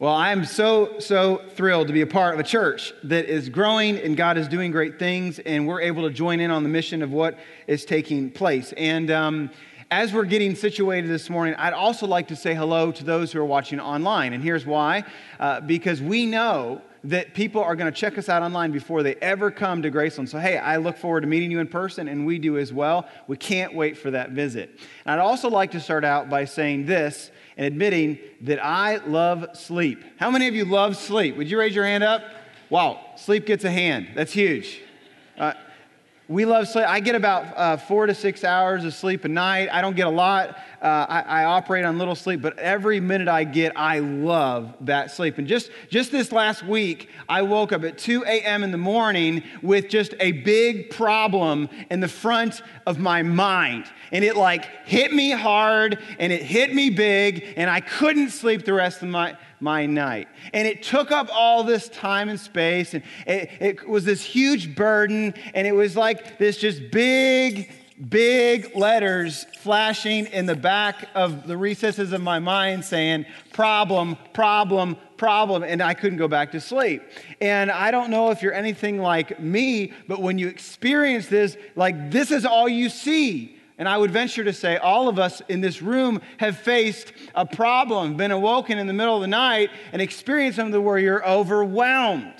Well, I am so, so thrilled to be a part of a church that is growing and God is doing great things, and we're able to join in on the mission of what is taking place. And um, as we're getting situated this morning, I'd also like to say hello to those who are watching online. And here's why uh, because we know that people are going to check us out online before they ever come to Graceland. So, hey, I look forward to meeting you in person, and we do as well. We can't wait for that visit. And I'd also like to start out by saying this and admitting that I love sleep. How many of you love sleep? Would you raise your hand up? Wow, sleep gets a hand. That's huge. Uh, we love sleep. I get about uh, four to six hours of sleep a night. I don't get a lot. Uh, I, I, operate on little sleep, but every minute I get, I love that sleep. And just, just this last week, I woke up at 2 a.m. in the morning with just a big problem in the front of my mind. And it like hit me hard and it hit me big, and I couldn't sleep the rest of my my night. And it took up all this time and space, and it, it was this huge burden, and it was like this just big, big letters flashing in the back of the recesses of my mind saying, problem, problem, problem, and I couldn't go back to sleep. And I don't know if you're anything like me, but when you experience this, like this is all you see. And I would venture to say all of us in this room have faced a problem, been awoken in the middle of the night, and experienced something where you're overwhelmed.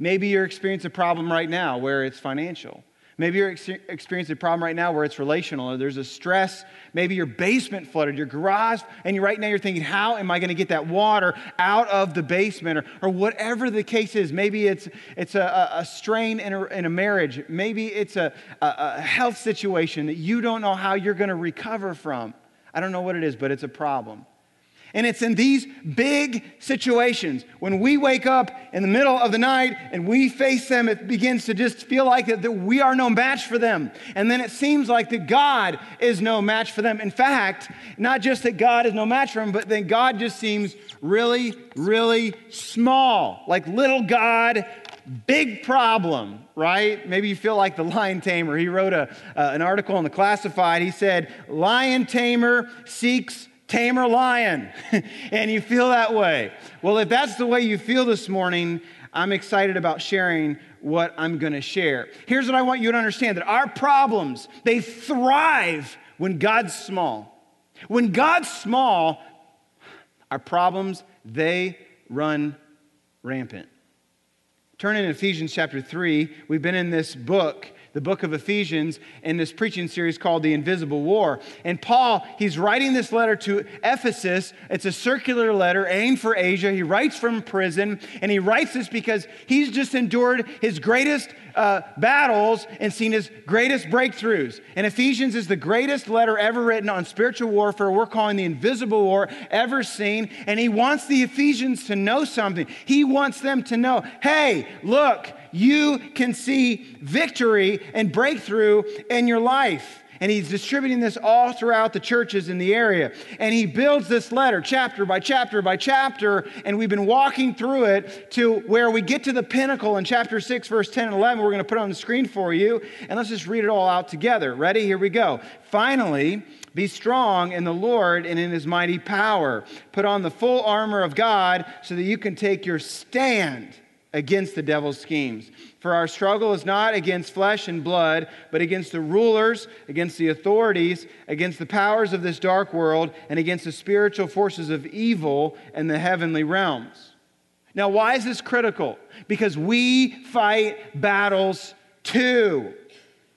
Maybe you're experiencing a problem right now where it's financial. Maybe you're ex- experiencing a problem right now where it's relational or there's a stress. Maybe your basement flooded, your garage, and you, right now you're thinking, how am I going to get that water out of the basement? Or, or whatever the case is. Maybe it's, it's a, a strain in a, in a marriage. Maybe it's a, a, a health situation that you don't know how you're going to recover from. I don't know what it is, but it's a problem. And it's in these big situations when we wake up in the middle of the night and we face them, it begins to just feel like that we are no match for them. And then it seems like that God is no match for them. In fact, not just that God is no match for them, but then God just seems really, really small. Like little God, big problem, right? Maybe you feel like the lion tamer. He wrote a, uh, an article in the classified. He said, Lion tamer seeks tamer lion, and you feel that way. Well, if that's the way you feel this morning, I'm excited about sharing what I'm going to share. Here's what I want you to understand that our problems, they thrive when God's small. When God's small, our problems, they run rampant. Turn in Ephesians chapter 3. We've been in this book the book of Ephesians in this preaching series called The Invisible War. And Paul, he's writing this letter to Ephesus. It's a circular letter aimed for Asia. He writes from prison, and he writes this because he's just endured his greatest uh, battles and seen his greatest breakthroughs. And Ephesians is the greatest letter ever written on spiritual warfare. We're calling the invisible war ever seen. And he wants the Ephesians to know something. He wants them to know hey, look, you can see victory and breakthrough in your life. And he's distributing this all throughout the churches in the area. And he builds this letter chapter by chapter by chapter. And we've been walking through it to where we get to the pinnacle in chapter 6, verse 10 and 11. We're going to put it on the screen for you. And let's just read it all out together. Ready? Here we go. Finally, be strong in the Lord and in his mighty power. Put on the full armor of God so that you can take your stand against the devil's schemes. For our struggle is not against flesh and blood, but against the rulers, against the authorities, against the powers of this dark world, and against the spiritual forces of evil in the heavenly realms. Now, why is this critical? Because we fight battles too.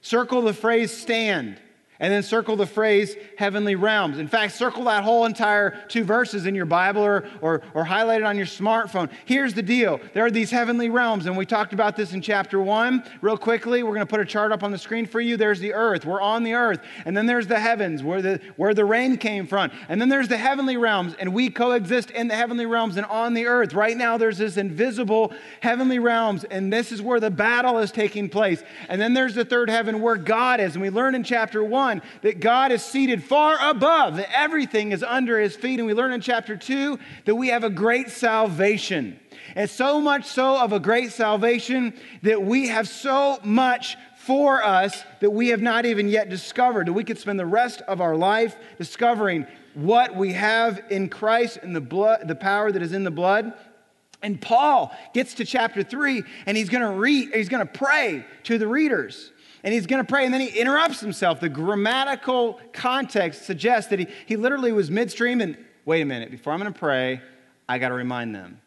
Circle the phrase stand and then circle the phrase heavenly realms. In fact, circle that whole entire two verses in your Bible or, or, or highlight it on your smartphone. Here's the deal there are these heavenly realms, and we talked about this in chapter one. Real quickly, we're going to put a chart up on the screen for you. There's the earth, we're on the earth, and then there's the heavens where the, where the rain came from, and then there's the heavenly realms, and we coexist in the heavenly realms and on the earth. Right now, there's this invisible heavenly realms, and this is where the battle is taking place. And then there's the third heaven where God is, and we learn in chapter one that God is seated far above, that everything is under his feet. And we learn in chapter 2 that we have a great salvation. And so much so of a great salvation that we have so much for us that we have not even yet discovered. That we could spend the rest of our life discovering what we have in Christ and the blood, the power that is in the blood. And Paul gets to chapter three and he's to read, he's going to pray to the readers. And he's going to pray, and then he interrupts himself. The grammatical context suggests that he, he literally was midstream and, wait a minute, before I'm going to pray, I got to remind them.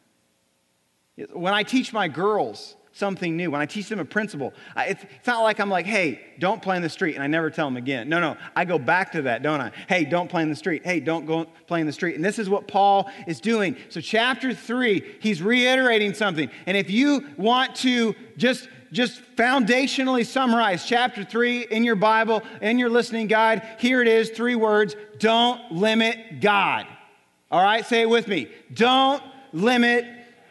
When I teach my girls something new, when I teach them a principle, it's, it's not like I'm like, hey, don't play in the street, and I never tell them again. No, no, I go back to that, don't I? Hey, don't play in the street. Hey, don't go play in the street. And this is what Paul is doing. So, chapter three, he's reiterating something. And if you want to just just foundationally summarize chapter 3 in your Bible, in your listening guide. Here it is three words don't limit God. All right, say it with me. Don't limit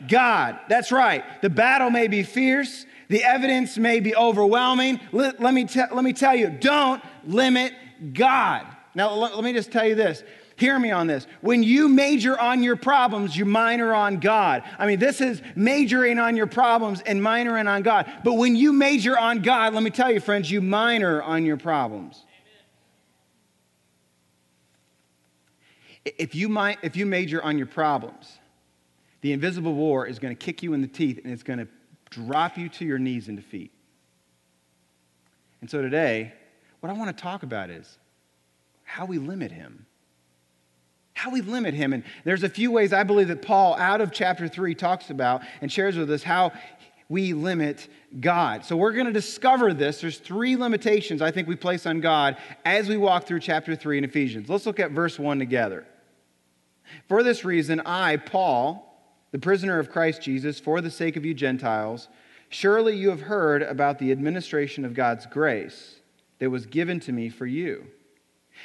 God. That's right. The battle may be fierce, the evidence may be overwhelming. Let, let me, let me tell you, don't limit God. Now, let me just tell you this. Hear me on this. When you major on your problems, you minor on God. I mean, this is majoring on your problems and minoring on God. But when you major on God, let me tell you, friends, you minor on your problems. If you, mi- if you major on your problems, the invisible war is going to kick you in the teeth and it's going to drop you to your knees in defeat. And so today, what I want to talk about is how we limit him. How we limit him. And there's a few ways I believe that Paul, out of chapter 3, talks about and shares with us how we limit God. So we're going to discover this. There's three limitations I think we place on God as we walk through chapter 3 in Ephesians. Let's look at verse 1 together. For this reason, I, Paul, the prisoner of Christ Jesus, for the sake of you Gentiles, surely you have heard about the administration of God's grace that was given to me for you.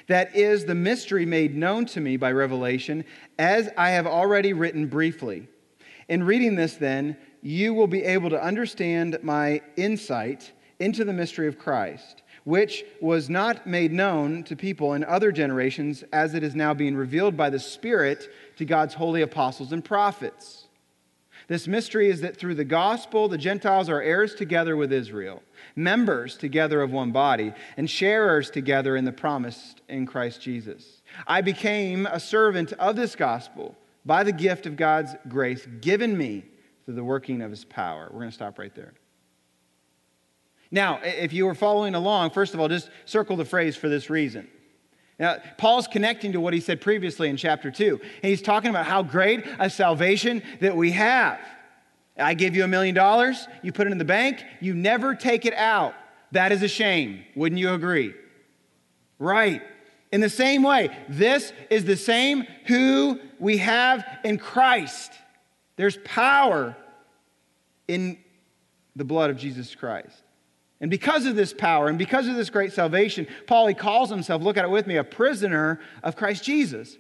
That is the mystery made known to me by revelation, as I have already written briefly. In reading this, then, you will be able to understand my insight into the mystery of Christ which was not made known to people in other generations as it is now being revealed by the Spirit to God's holy apostles and prophets. This mystery is that through the gospel, the Gentiles are heirs together with Israel, members together of one body, and sharers together in the promise in Christ Jesus. I became a servant of this gospel by the gift of God's grace given me through the working of his power. We're going to stop right there. Now, if you were following along, first of all, just circle the phrase for this reason. Now, Paul's connecting to what he said previously in chapter 2. And he's talking about how great a salvation that we have. I give you a million dollars, you put it in the bank, you never take it out. That is a shame. Wouldn't you agree? Right. In the same way, this is the same who we have in Christ. There's power in the blood of Jesus Christ. And because of this power and because of this great salvation, Paul, he calls himself, look at it with me, a prisoner of Christ Jesus.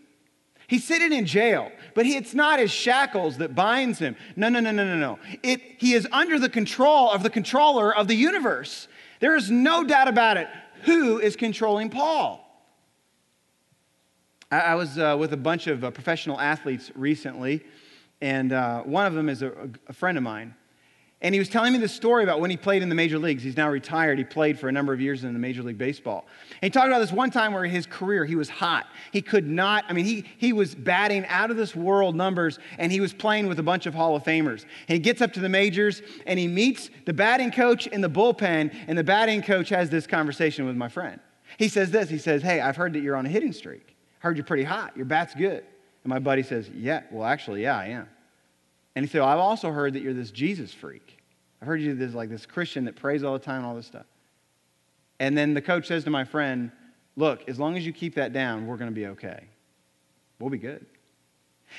He's sitting in jail, but he, it's not his shackles that binds him. No, no, no, no, no, no. It, he is under the control of the controller of the universe. There is no doubt about it. Who is controlling Paul? I, I was uh, with a bunch of uh, professional athletes recently, and uh, one of them is a, a friend of mine. And he was telling me this story about when he played in the major leagues. He's now retired. He played for a number of years in the Major League Baseball. And he talked about this one time where his career, he was hot. He could not, I mean, he, he was batting out of this world numbers, and he was playing with a bunch of Hall of Famers. And he gets up to the majors, and he meets the batting coach in the bullpen, and the batting coach has this conversation with my friend. He says this He says, Hey, I've heard that you're on a hitting streak. Heard you're pretty hot. Your bat's good. And my buddy says, Yeah, well, actually, yeah, I am. And he said, well, I've also heard that you're this Jesus freak. I've heard you this like this Christian that prays all the time and all this stuff. And then the coach says to my friend, Look, as long as you keep that down, we're going to be okay. We'll be good.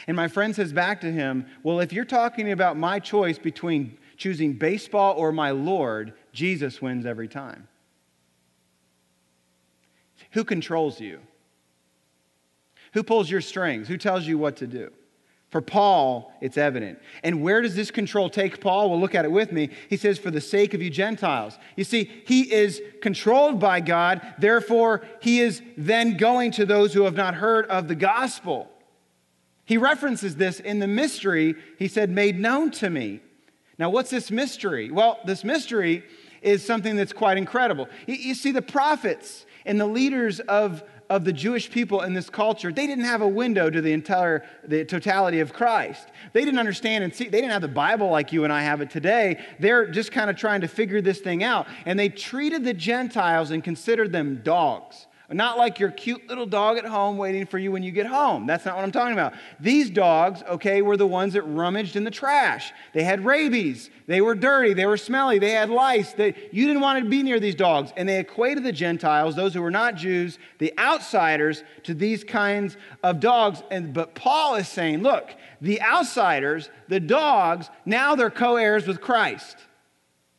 And my friend says back to him, Well, if you're talking about my choice between choosing baseball or my Lord, Jesus wins every time. Who controls you? Who pulls your strings? Who tells you what to do? For Paul, it's evident. And where does this control take Paul? Well, look at it with me. He says, For the sake of you Gentiles. You see, he is controlled by God, therefore, he is then going to those who have not heard of the gospel. He references this in the mystery, he said, made known to me. Now, what's this mystery? Well, this mystery is something that's quite incredible. You see, the prophets and the leaders of of the Jewish people in this culture, they didn't have a window to the entire the totality of Christ. They didn't understand and see, they didn't have the Bible like you and I have it today. They're just kind of trying to figure this thing out. And they treated the Gentiles and considered them dogs. Not like your cute little dog at home waiting for you when you get home. That's not what I'm talking about. These dogs, okay, were the ones that rummaged in the trash. They had rabies. They were dirty. They were smelly. They had lice. They, you didn't want to be near these dogs. And they equated the Gentiles, those who were not Jews, the outsiders, to these kinds of dogs. And, but Paul is saying, look, the outsiders, the dogs, now they're co heirs with Christ.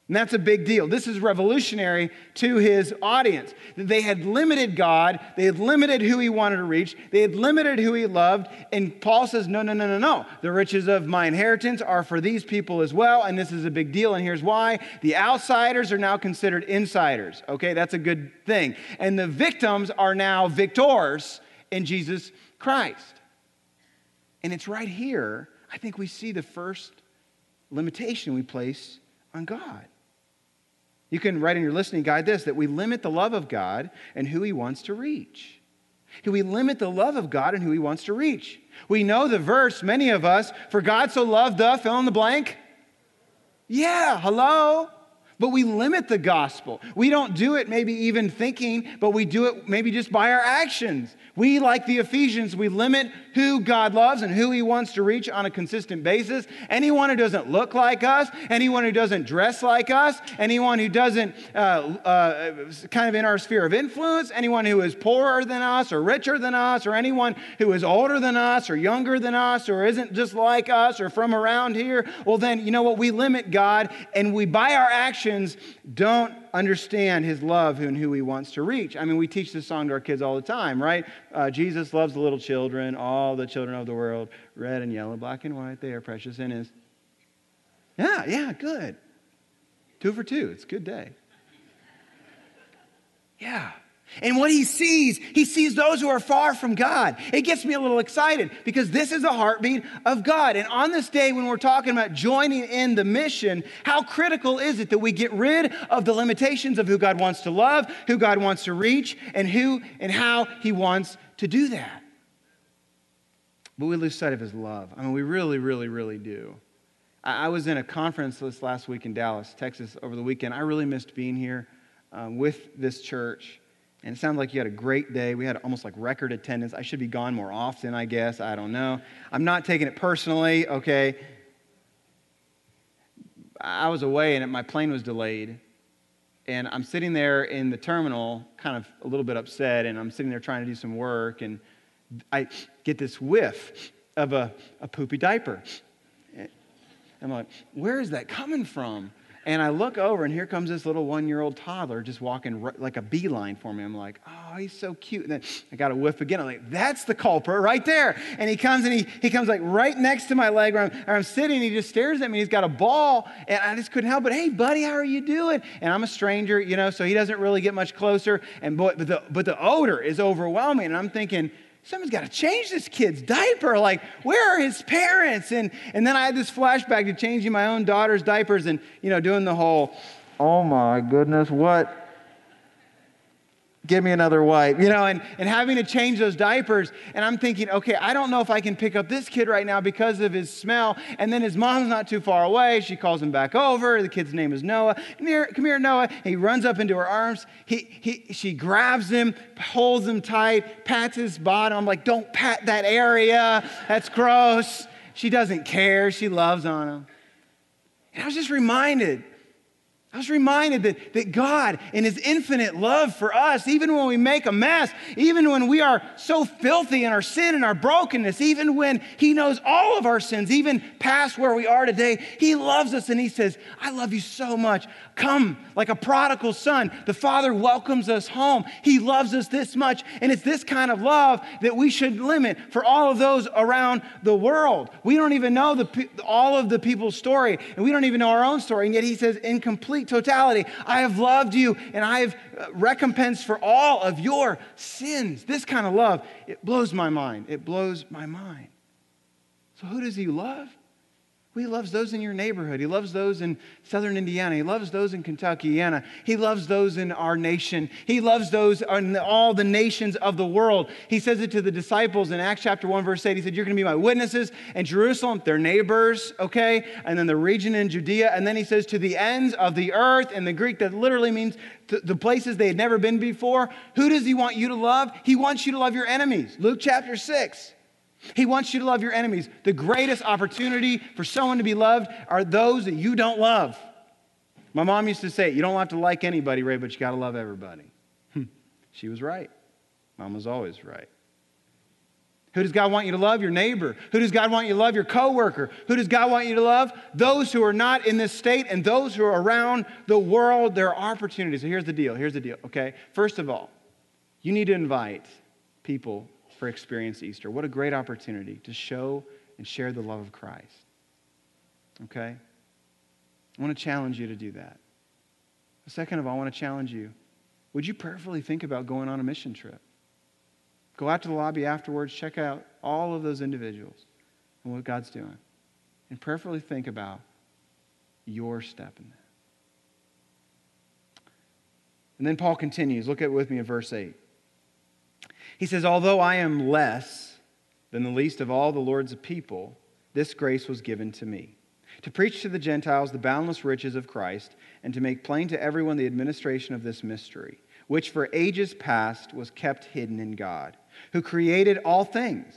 And that's a big deal. This is revolutionary to his audience. They had limited God, they had limited who he wanted to reach, they had limited who he loved. And Paul says, No, no, no, no, no. The riches of my inheritance are for these people as well. And this is a big deal. And here's why the outsiders are now considered insiders. Okay, that's a good thing. And the victims are now victors in Jesus Christ. And it's right here, I think we see the first limitation we place on God. You can write in your listening guide this that we limit the love of God and who he wants to reach. Do we limit the love of God and who he wants to reach. We know the verse, many of us, for God so loved the fill in the blank. Yeah, hello. But we limit the gospel. We don't do it maybe even thinking, but we do it maybe just by our actions. We, like the Ephesians, we limit who God loves and who He wants to reach on a consistent basis. Anyone who doesn't look like us, anyone who doesn't dress like us, anyone who doesn't uh, uh, kind of in our sphere of influence, anyone who is poorer than us or richer than us, or anyone who is older than us or younger than us or isn't just like us or from around here, well, then, you know what? We limit God and we, by our actions, don't understand his love and who he wants to reach. I mean, we teach this song to our kids all the time, right? Uh, Jesus loves the little children, all the children of the world, red and yellow, black and white, they are precious in his. Yeah, yeah, good. Two for two. It's a good day. Yeah. And what he sees, he sees those who are far from God. It gets me a little excited because this is the heartbeat of God. And on this day, when we're talking about joining in the mission, how critical is it that we get rid of the limitations of who God wants to love, who God wants to reach, and who and how he wants to do that? But we lose sight of his love. I mean, we really, really, really do. I was in a conference this last week in Dallas, Texas, over the weekend. I really missed being here um, with this church. And it sounded like you had a great day. We had almost like record attendance. I should be gone more often, I guess. I don't know. I'm not taking it personally, okay? I was away and my plane was delayed. And I'm sitting there in the terminal, kind of a little bit upset, and I'm sitting there trying to do some work, and I get this whiff of a, a poopy diaper. I'm like, where is that coming from? And I look over, and here comes this little one year old toddler just walking like a beeline for me. I'm like, oh, he's so cute. And then I got a whiff again. I'm like, that's the culprit right there. And he comes and he, he comes like right next to my leg where I'm, where I'm sitting. And he just stares at me. He's got a ball. And I just couldn't help but, hey, buddy, how are you doing? And I'm a stranger, you know, so he doesn't really get much closer. And but, but, the, but the odor is overwhelming. And I'm thinking, someone's got to change this kid's diaper. Like, where are his parents? And, and then I had this flashback to changing my own daughter's diapers and, you know, doing the whole, oh my goodness, what? Give me another wipe, you know, and, and having to change those diapers. And I'm thinking, okay, I don't know if I can pick up this kid right now because of his smell. And then his mom's not too far away. She calls him back over. The kid's name is Noah. Come here, come here Noah. He runs up into her arms. He, he, she grabs him, holds him tight, pats his bottom. I'm like, don't pat that area. That's gross. She doesn't care. She loves on him. And I was just reminded I was reminded that, that God, in His infinite love for us, even when we make a mess, even when we are so filthy in our sin and our brokenness, even when He knows all of our sins, even past where we are today, He loves us and He says, I love you so much. Come like a prodigal son. The Father welcomes us home. He loves us this much. And it's this kind of love that we should limit for all of those around the world. We don't even know the, all of the people's story, and we don't even know our own story. And yet He says, in complete totality. I have loved you and I have uh, recompensed for all of your sins. This kind of love, it blows my mind. It blows my mind. So, who does he love? He loves those in your neighborhood. He loves those in southern Indiana. He loves those in Kentuckiana. He loves those in our nation. He loves those in all the nations of the world. He says it to the disciples in Acts chapter 1, verse 8. He said, You're going to be my witnesses in Jerusalem, their neighbors, okay? And then the region in Judea. And then he says, To the ends of the earth. In the Greek, that literally means the places they had never been before. Who does he want you to love? He wants you to love your enemies. Luke chapter 6. He wants you to love your enemies. The greatest opportunity for someone to be loved are those that you don't love. My mom used to say, You don't have to like anybody, Ray, but you got to love everybody. Hmm. she was right. Mom was always right. Who does God want you to love? Your neighbor. Who does God want you to love? Your coworker. Who does God want you to love? Those who are not in this state and those who are around the world. There are opportunities. So here's the deal. Here's the deal, okay? First of all, you need to invite people for Experience Easter. What a great opportunity to show and share the love of Christ. Okay? I want to challenge you to do that. Second of all, I want to challenge you. Would you prayerfully think about going on a mission trip? Go out to the lobby afterwards, check out all of those individuals and what God's doing, and prayerfully think about your step in that. And then Paul continues. Look at with me at verse 8. He says, Although I am less than the least of all the Lord's people, this grace was given to me to preach to the Gentiles the boundless riches of Christ, and to make plain to everyone the administration of this mystery, which for ages past was kept hidden in God, who created all things.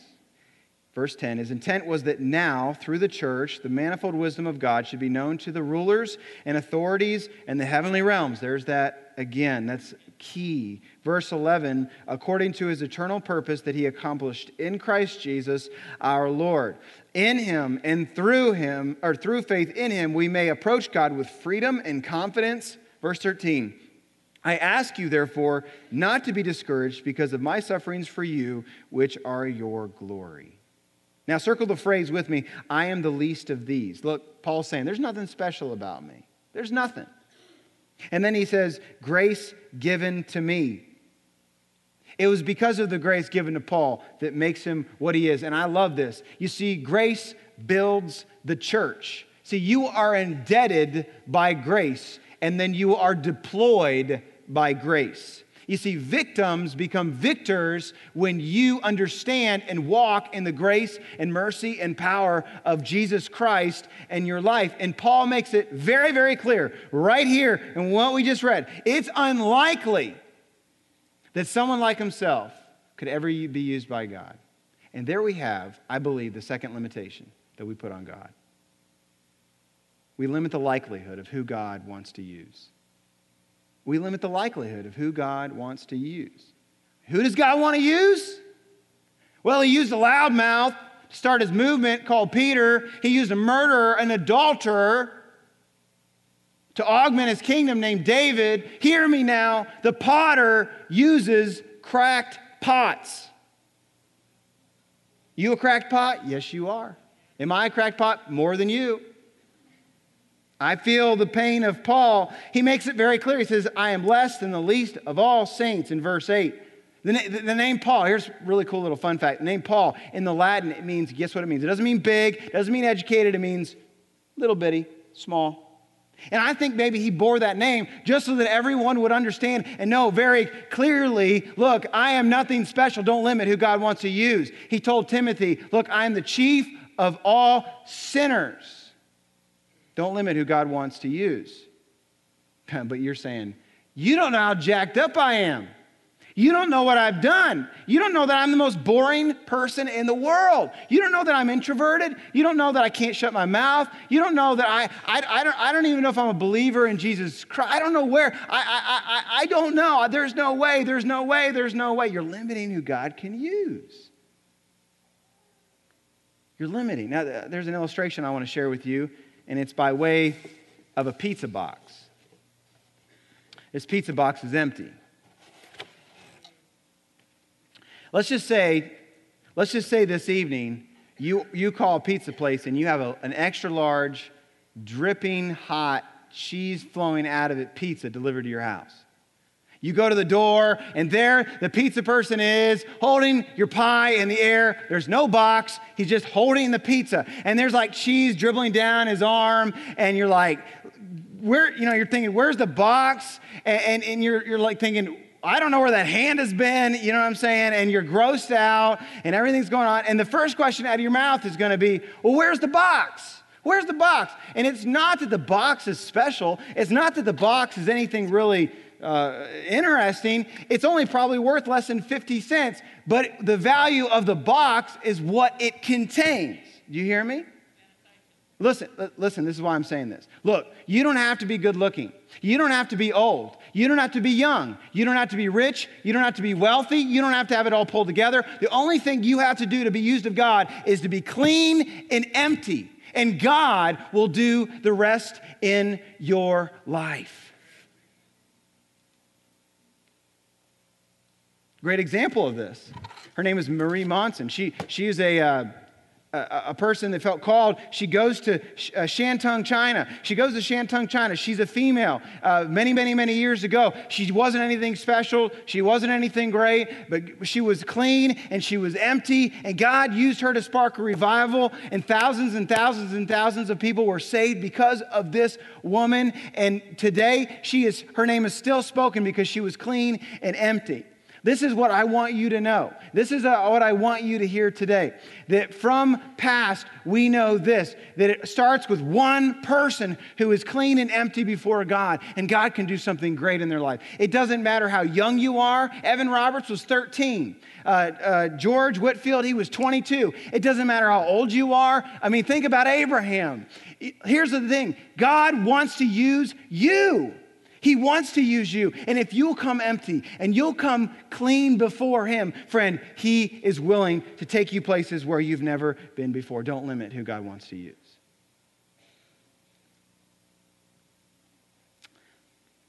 Verse 10 His intent was that now, through the church, the manifold wisdom of God should be known to the rulers and authorities and the heavenly realms. There's that again. That's key. Verse 11, according to his eternal purpose that he accomplished in Christ Jesus our Lord. In him and through him, or through faith in him, we may approach God with freedom and confidence. Verse 13, I ask you, therefore, not to be discouraged because of my sufferings for you, which are your glory. Now, circle the phrase with me I am the least of these. Look, Paul's saying, there's nothing special about me. There's nothing. And then he says, Grace given to me. It was because of the grace given to Paul that makes him what he is. And I love this. You see, grace builds the church. See, you are indebted by grace, and then you are deployed by grace. You see, victims become victors when you understand and walk in the grace and mercy and power of Jesus Christ in your life. And Paul makes it very, very clear right here in what we just read. It's unlikely that someone like himself could ever be used by God. And there we have, I believe, the second limitation that we put on God. We limit the likelihood of who God wants to use we limit the likelihood of who God wants to use. Who does God want to use? Well, he used a loudmouth to start his movement called Peter. He used a murderer, an adulterer to augment his kingdom named David. Hear me now. The potter uses cracked pots. You a cracked pot? Yes, you are. Am I a cracked pot? More than you. I feel the pain of Paul. He makes it very clear. He says, I am less than the least of all saints in verse 8. The, the, the, name Paul, here's a really cool little fun fact. The name Paul, in the Latin, it means, guess what it means? It doesn't mean big, it doesn't mean educated, it means little bitty, small. And I think maybe he bore that name just so that everyone would understand and know very clearly look, I am nothing special. Don't limit who God wants to use. He told Timothy, look, I am the chief of all sinners. Don't limit who God wants to use. But you're saying, you don't know how jacked up I am. You don't know what I've done. You don't know that I'm the most boring person in the world. You don't know that I'm introverted. You don't know that I can't shut my mouth. You don't know that I, I, I, don't, I don't even know if I'm a believer in Jesus Christ. I don't know where. I, I, I, I don't know. There's no way. There's no way. There's no way. You're limiting who God can use. You're limiting. Now, there's an illustration I want to share with you and it's by way of a pizza box. This pizza box is empty. Let's just say, let's just say this evening, you, you call a pizza place and you have a, an extra large, dripping hot, cheese flowing out of it pizza delivered to your house. You go to the door, and there the pizza person is holding your pie in the air. There's no box. He's just holding the pizza. And there's like cheese dribbling down his arm, and you're like, where, you know, you're thinking, where's the box? And, and, and you're, you're like thinking, I don't know where that hand has been, you know what I'm saying? And you're grossed out, and everything's going on. And the first question out of your mouth is going to be, well, where's the box? Where's the box? And it's not that the box is special. It's not that the box is anything really uh, interesting, it's only probably worth less than 50 cents, but the value of the box is what it contains. Do you hear me? Listen, listen, this is why I'm saying this. Look, you don't have to be good looking. You don't have to be old. You don't have to be young. You don't have to be rich. You don't have to be wealthy. You don't have to have it all pulled together. The only thing you have to do to be used of God is to be clean and empty. And God will do the rest in your life. Great example of this. Her name is Marie Monsen. She, she is a, uh, a, a, person that felt called. She goes to uh, Shantung, China. She goes to Shantung, China. She's a female. Uh, many, many, many years ago, she wasn't anything special. She wasn't anything great, but she was clean and she was empty. And God used her to spark a revival, and thousands and thousands and thousands of people were saved because of this woman. And today, she is, her name is still spoken because she was clean and empty. This is what I want you to know. This is uh, what I want you to hear today. That from past, we know this that it starts with one person who is clean and empty before God, and God can do something great in their life. It doesn't matter how young you are. Evan Roberts was 13. Uh, uh, George Whitefield, he was 22. It doesn't matter how old you are. I mean, think about Abraham. Here's the thing God wants to use you. He wants to use you. And if you'll come empty and you'll come clean before Him, friend, He is willing to take you places where you've never been before. Don't limit who God wants to use.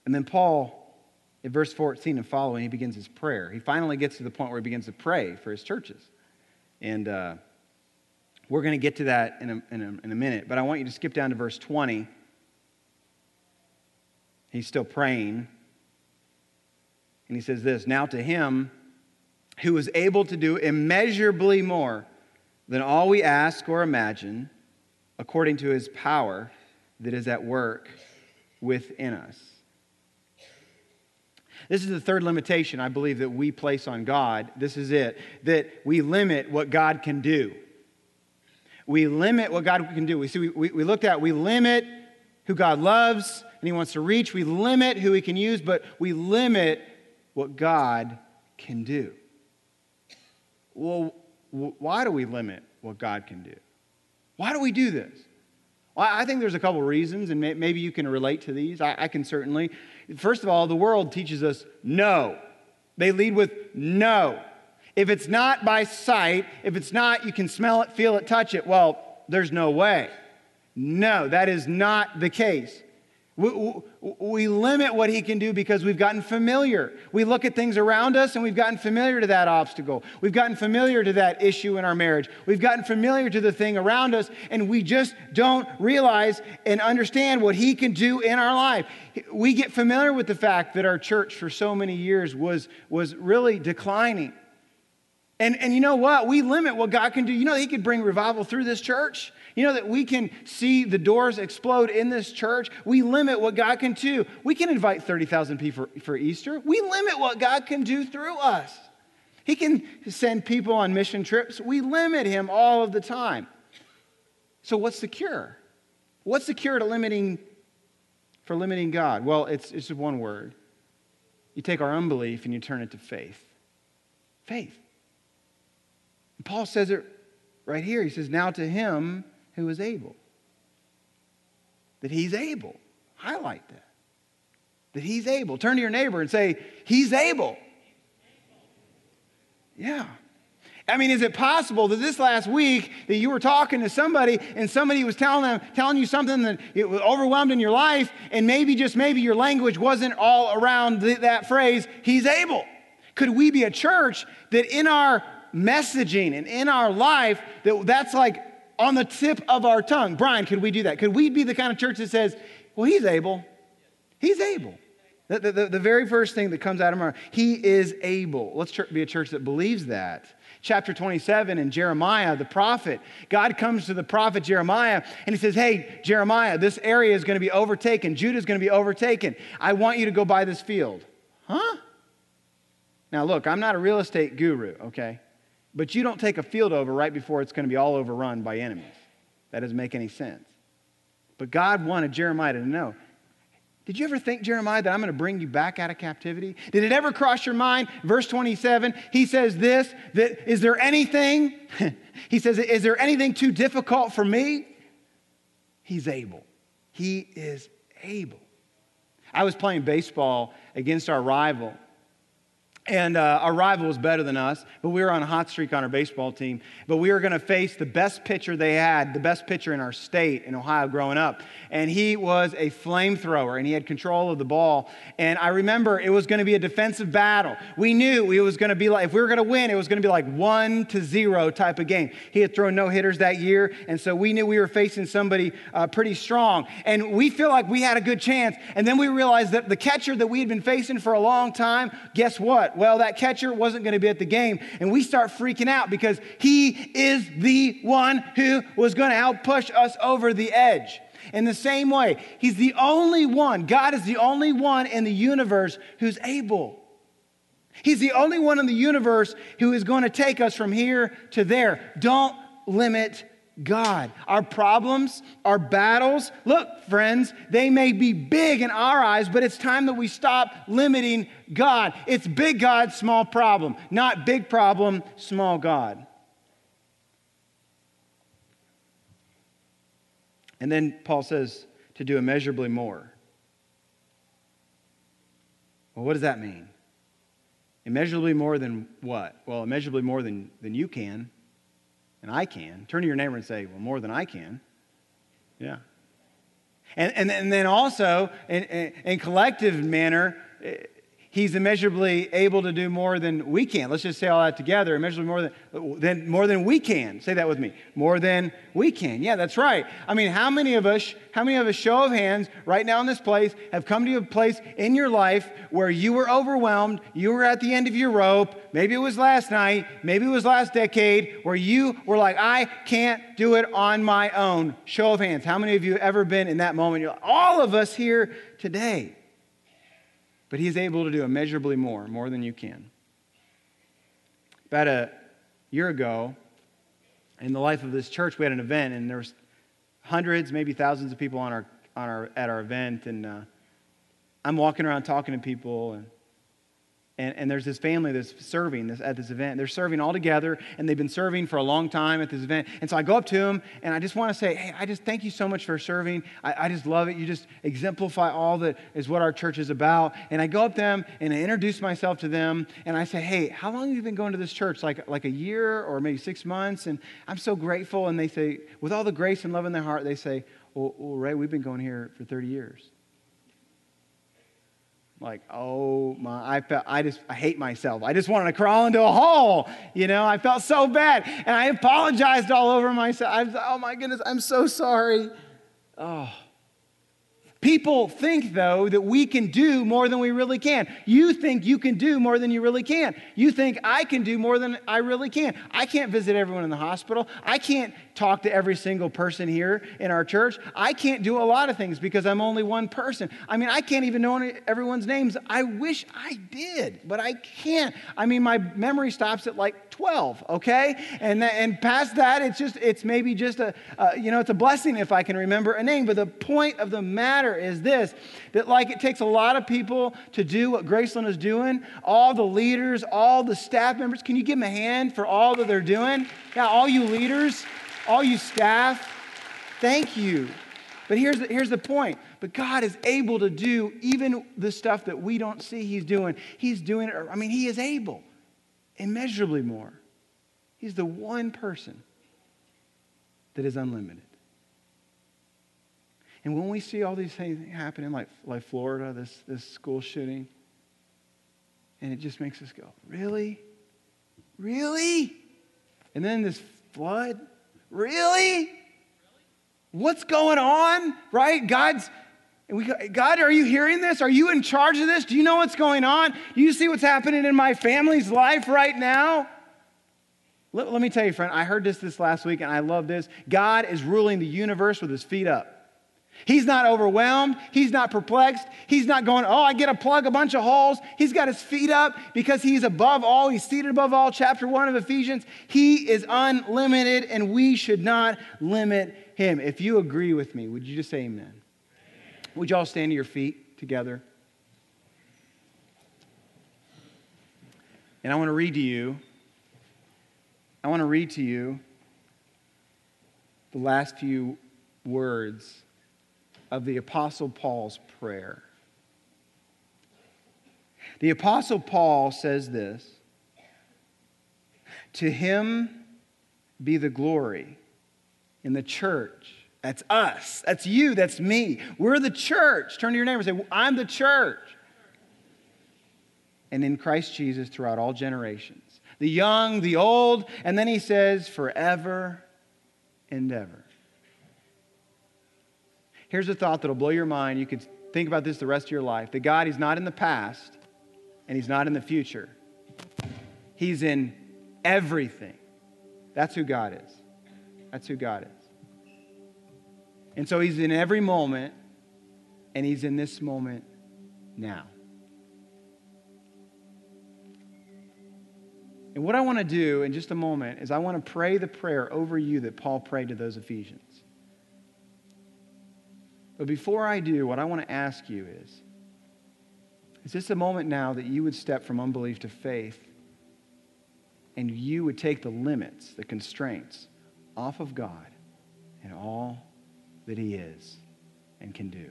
And then Paul, in verse 14 and following, he begins his prayer. He finally gets to the point where he begins to pray for his churches. And uh, we're going to get to that in a, in, a, in a minute, but I want you to skip down to verse 20 He's still praying. And he says this Now to him who is able to do immeasurably more than all we ask or imagine, according to his power that is at work within us. This is the third limitation I believe that we place on God. This is it that we limit what God can do. We limit what God can do. We see, we, we looked at, we limit who God loves, and He wants to reach. We limit who He can use, but we limit what God can do. Well, why do we limit what God can do? Why do we do this? Well, I think there's a couple reasons, and maybe you can relate to these. I, I can certainly. First of all, the world teaches us no. They lead with no. If it's not by sight, if it's not, you can smell it, feel it, touch it, well, there's no way. No, that is not the case. We, we, limit what he can do because we've gotten familiar. We look at things around us and we've gotten familiar to that obstacle. We've gotten familiar to that issue in our marriage. We've gotten familiar to the thing around us and we just don't realize and understand what he can do in our life. We get familiar with the fact that our church for so many years was, was really declining. And, and you know what? We limit what God can do. You know, He could bring revival through this church. You know that we can see the doors explode in this church. We limit what God can do. We can invite 30,000 people for, for Easter. We limit what God can do through us. He can send people on mission trips. We limit Him all of the time. So, what's the cure? What's the cure to limiting for limiting God? Well, it's, it's one word. You take our unbelief and you turn it to faith. Faith. Paul says it right here. He says, Now to him who is able. That he's able. Highlight that. That he's able. Turn to your neighbor and say, He's able. Yeah. I mean, is it possible that this last week that you were talking to somebody and somebody was telling them, telling you something that it was overwhelmed in your life, and maybe just maybe your language wasn't all around the, that phrase, he's able? Could we be a church that in our messaging and in our life that that's like on the tip of our tongue. Brian, could we do that? Could we be the kind of church that says, well, he's able? He's able. The, the, the very first thing that comes out of our He is able. Let's be a church that believes that. Chapter 27 in Jeremiah, the prophet, God comes to the prophet Jeremiah and he says, Hey, Jeremiah, this area is going to be overtaken. Judah is going to be overtaken. I want you to go buy this field. Huh? Now, look, I'm not a real estate guru, okay? But you don't take a field over right before it's going to be all overrun by enemies. That doesn't make any sense. But God wanted Jeremiah to know did you ever think, Jeremiah, that I'm going to bring you back out of captivity? Did it ever cross your mind? Verse 27, he says this that is there anything, he says, is there anything too difficult for me? He's able. He is able. I was playing baseball against our rival and uh, our rival was better than us, but we were on a hot streak on our baseball team. But we were going to face the best pitcher they had, the best pitcher in our state in Ohio growing up. And he was a flamethrower, and he had control of the ball. And I remember it was going to be a defensive battle. We knew it was going to be like, if we were going to win, it was going to be like one to zero type of game. He had thrown no hitters that year, and so we knew we were facing somebody uh, pretty strong. And we feel like we had a good chance. And then we realized that the catcher that we had been facing for a long time, guess what? Well, that catcher wasn't going to be at the game. And we start freaking out because he is the one who was going to help push us over the edge. In the same way, he's the only one, God is the only one in the universe who's able. He's the only one in the universe who is going to take us from here to there. Don't limit God. Our problems, our battles, look, friends, they may be big in our eyes, but it's time that we stop limiting God. It's big God, small problem, not big problem, small God. And then Paul says to do immeasurably more. Well, what does that mean? Immeasurably more than what? Well, immeasurably more than, than you can and I can. Turn to your neighbor and say, Well, more than I can. Yeah. And, and, and then also, in, in, in collective manner, eh, He's immeasurably able to do more than we can. Let's just say all that together. Immeasurably more than, than, more than we can. Say that with me. More than we can. Yeah, that's right. I mean, how many of us, how many of us, show of hands, right now in this place, have come to a place in your life where you were overwhelmed, you were at the end of your rope, maybe it was last night, maybe it was last decade, where you were like, I can't do it on my own. Show of hands. How many of you have ever been in that moment? Like, all of us here today. But he's able to do immeasurably more, more than you can. About a year ago, in the life of this church, we had an event, and there was hundreds, maybe thousands of people on our, on our, at our event. And uh, I'm walking around talking to people, and and, and there's this family that's serving this, at this event. They're serving all together, and they've been serving for a long time at this event. And so I go up to them, and I just want to say, hey, I just thank you so much for serving. I, I just love it. You just exemplify all that is what our church is about. And I go up to them, and I introduce myself to them, and I say, hey, how long have you been going to this church? Like, like a year or maybe six months? And I'm so grateful. And they say, with all the grace and love in their heart, they say, well, well Ray, we've been going here for 30 years like oh my i felt i just i hate myself. I just wanted to crawl into a hole you know? I felt so bad. And i apologized all over myself. I was, oh my goodness i'm so sorry. Oh People think, though, that we can do more than we really can. You think you can do more than you really can. You think I can do more than I really can. I can't visit everyone in the hospital. I can't talk to every single person here in our church. I can't do a lot of things because I'm only one person. I mean, I can't even know everyone's names. I wish I did, but I can't. I mean, my memory stops at like 12, okay? And, and past that, it's just, it's maybe just a, uh, you know, it's a blessing if I can remember a name. But the point of the matter is this that like it takes a lot of people to do what Graceland is doing, all the leaders, all the staff members. Can you give them a hand for all that they're doing? Yeah, all you leaders, all you staff, thank you. But here's the, here's the point. But God is able to do even the stuff that we don't see He's doing. He's doing it. I mean, He is able immeasurably more. He's the one person that is unlimited. And when we see all these things happening, like, like Florida, this, this school shooting, and it just makes us go, really? Really? And then this flood, really? What's going on? Right? God's And we go, God, are you hearing this? Are you in charge of this? Do you know what's going on? Do you see what's happening in my family's life right now? Let, let me tell you, friend, I heard this this last week and I love this. God is ruling the universe with his feet up. He's not overwhelmed. He's not perplexed. He's not going, oh, I get to plug a bunch of holes. He's got his feet up because he's above all. He's seated above all. Chapter 1 of Ephesians. He is unlimited, and we should not limit him. If you agree with me, would you just say amen? Would you all stand to your feet together? And I want to read to you, I want to read to you the last few words of the Apostle Paul's prayer. The Apostle Paul says this To him be the glory in the church. That's us. That's you. That's me. We're the church. Turn to your neighbor and say, I'm the church. And in Christ Jesus throughout all generations the young, the old, and then he says, forever and ever. Here's a thought that'll blow your mind. You could think about this the rest of your life that God, He's not in the past and He's not in the future, He's in everything. That's who God is. That's who God is. And so He's in every moment, and He's in this moment now. And what I want to do in just a moment is I want to pray the prayer over you that Paul prayed to those Ephesians. But before I do, what I want to ask you is Is this a moment now that you would step from unbelief to faith and you would take the limits, the constraints off of God and all that He is and can do?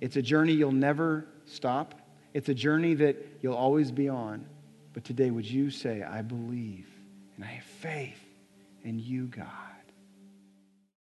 It's a journey you'll never stop, it's a journey that you'll always be on. But today, would you say, I believe and I have faith in you, God?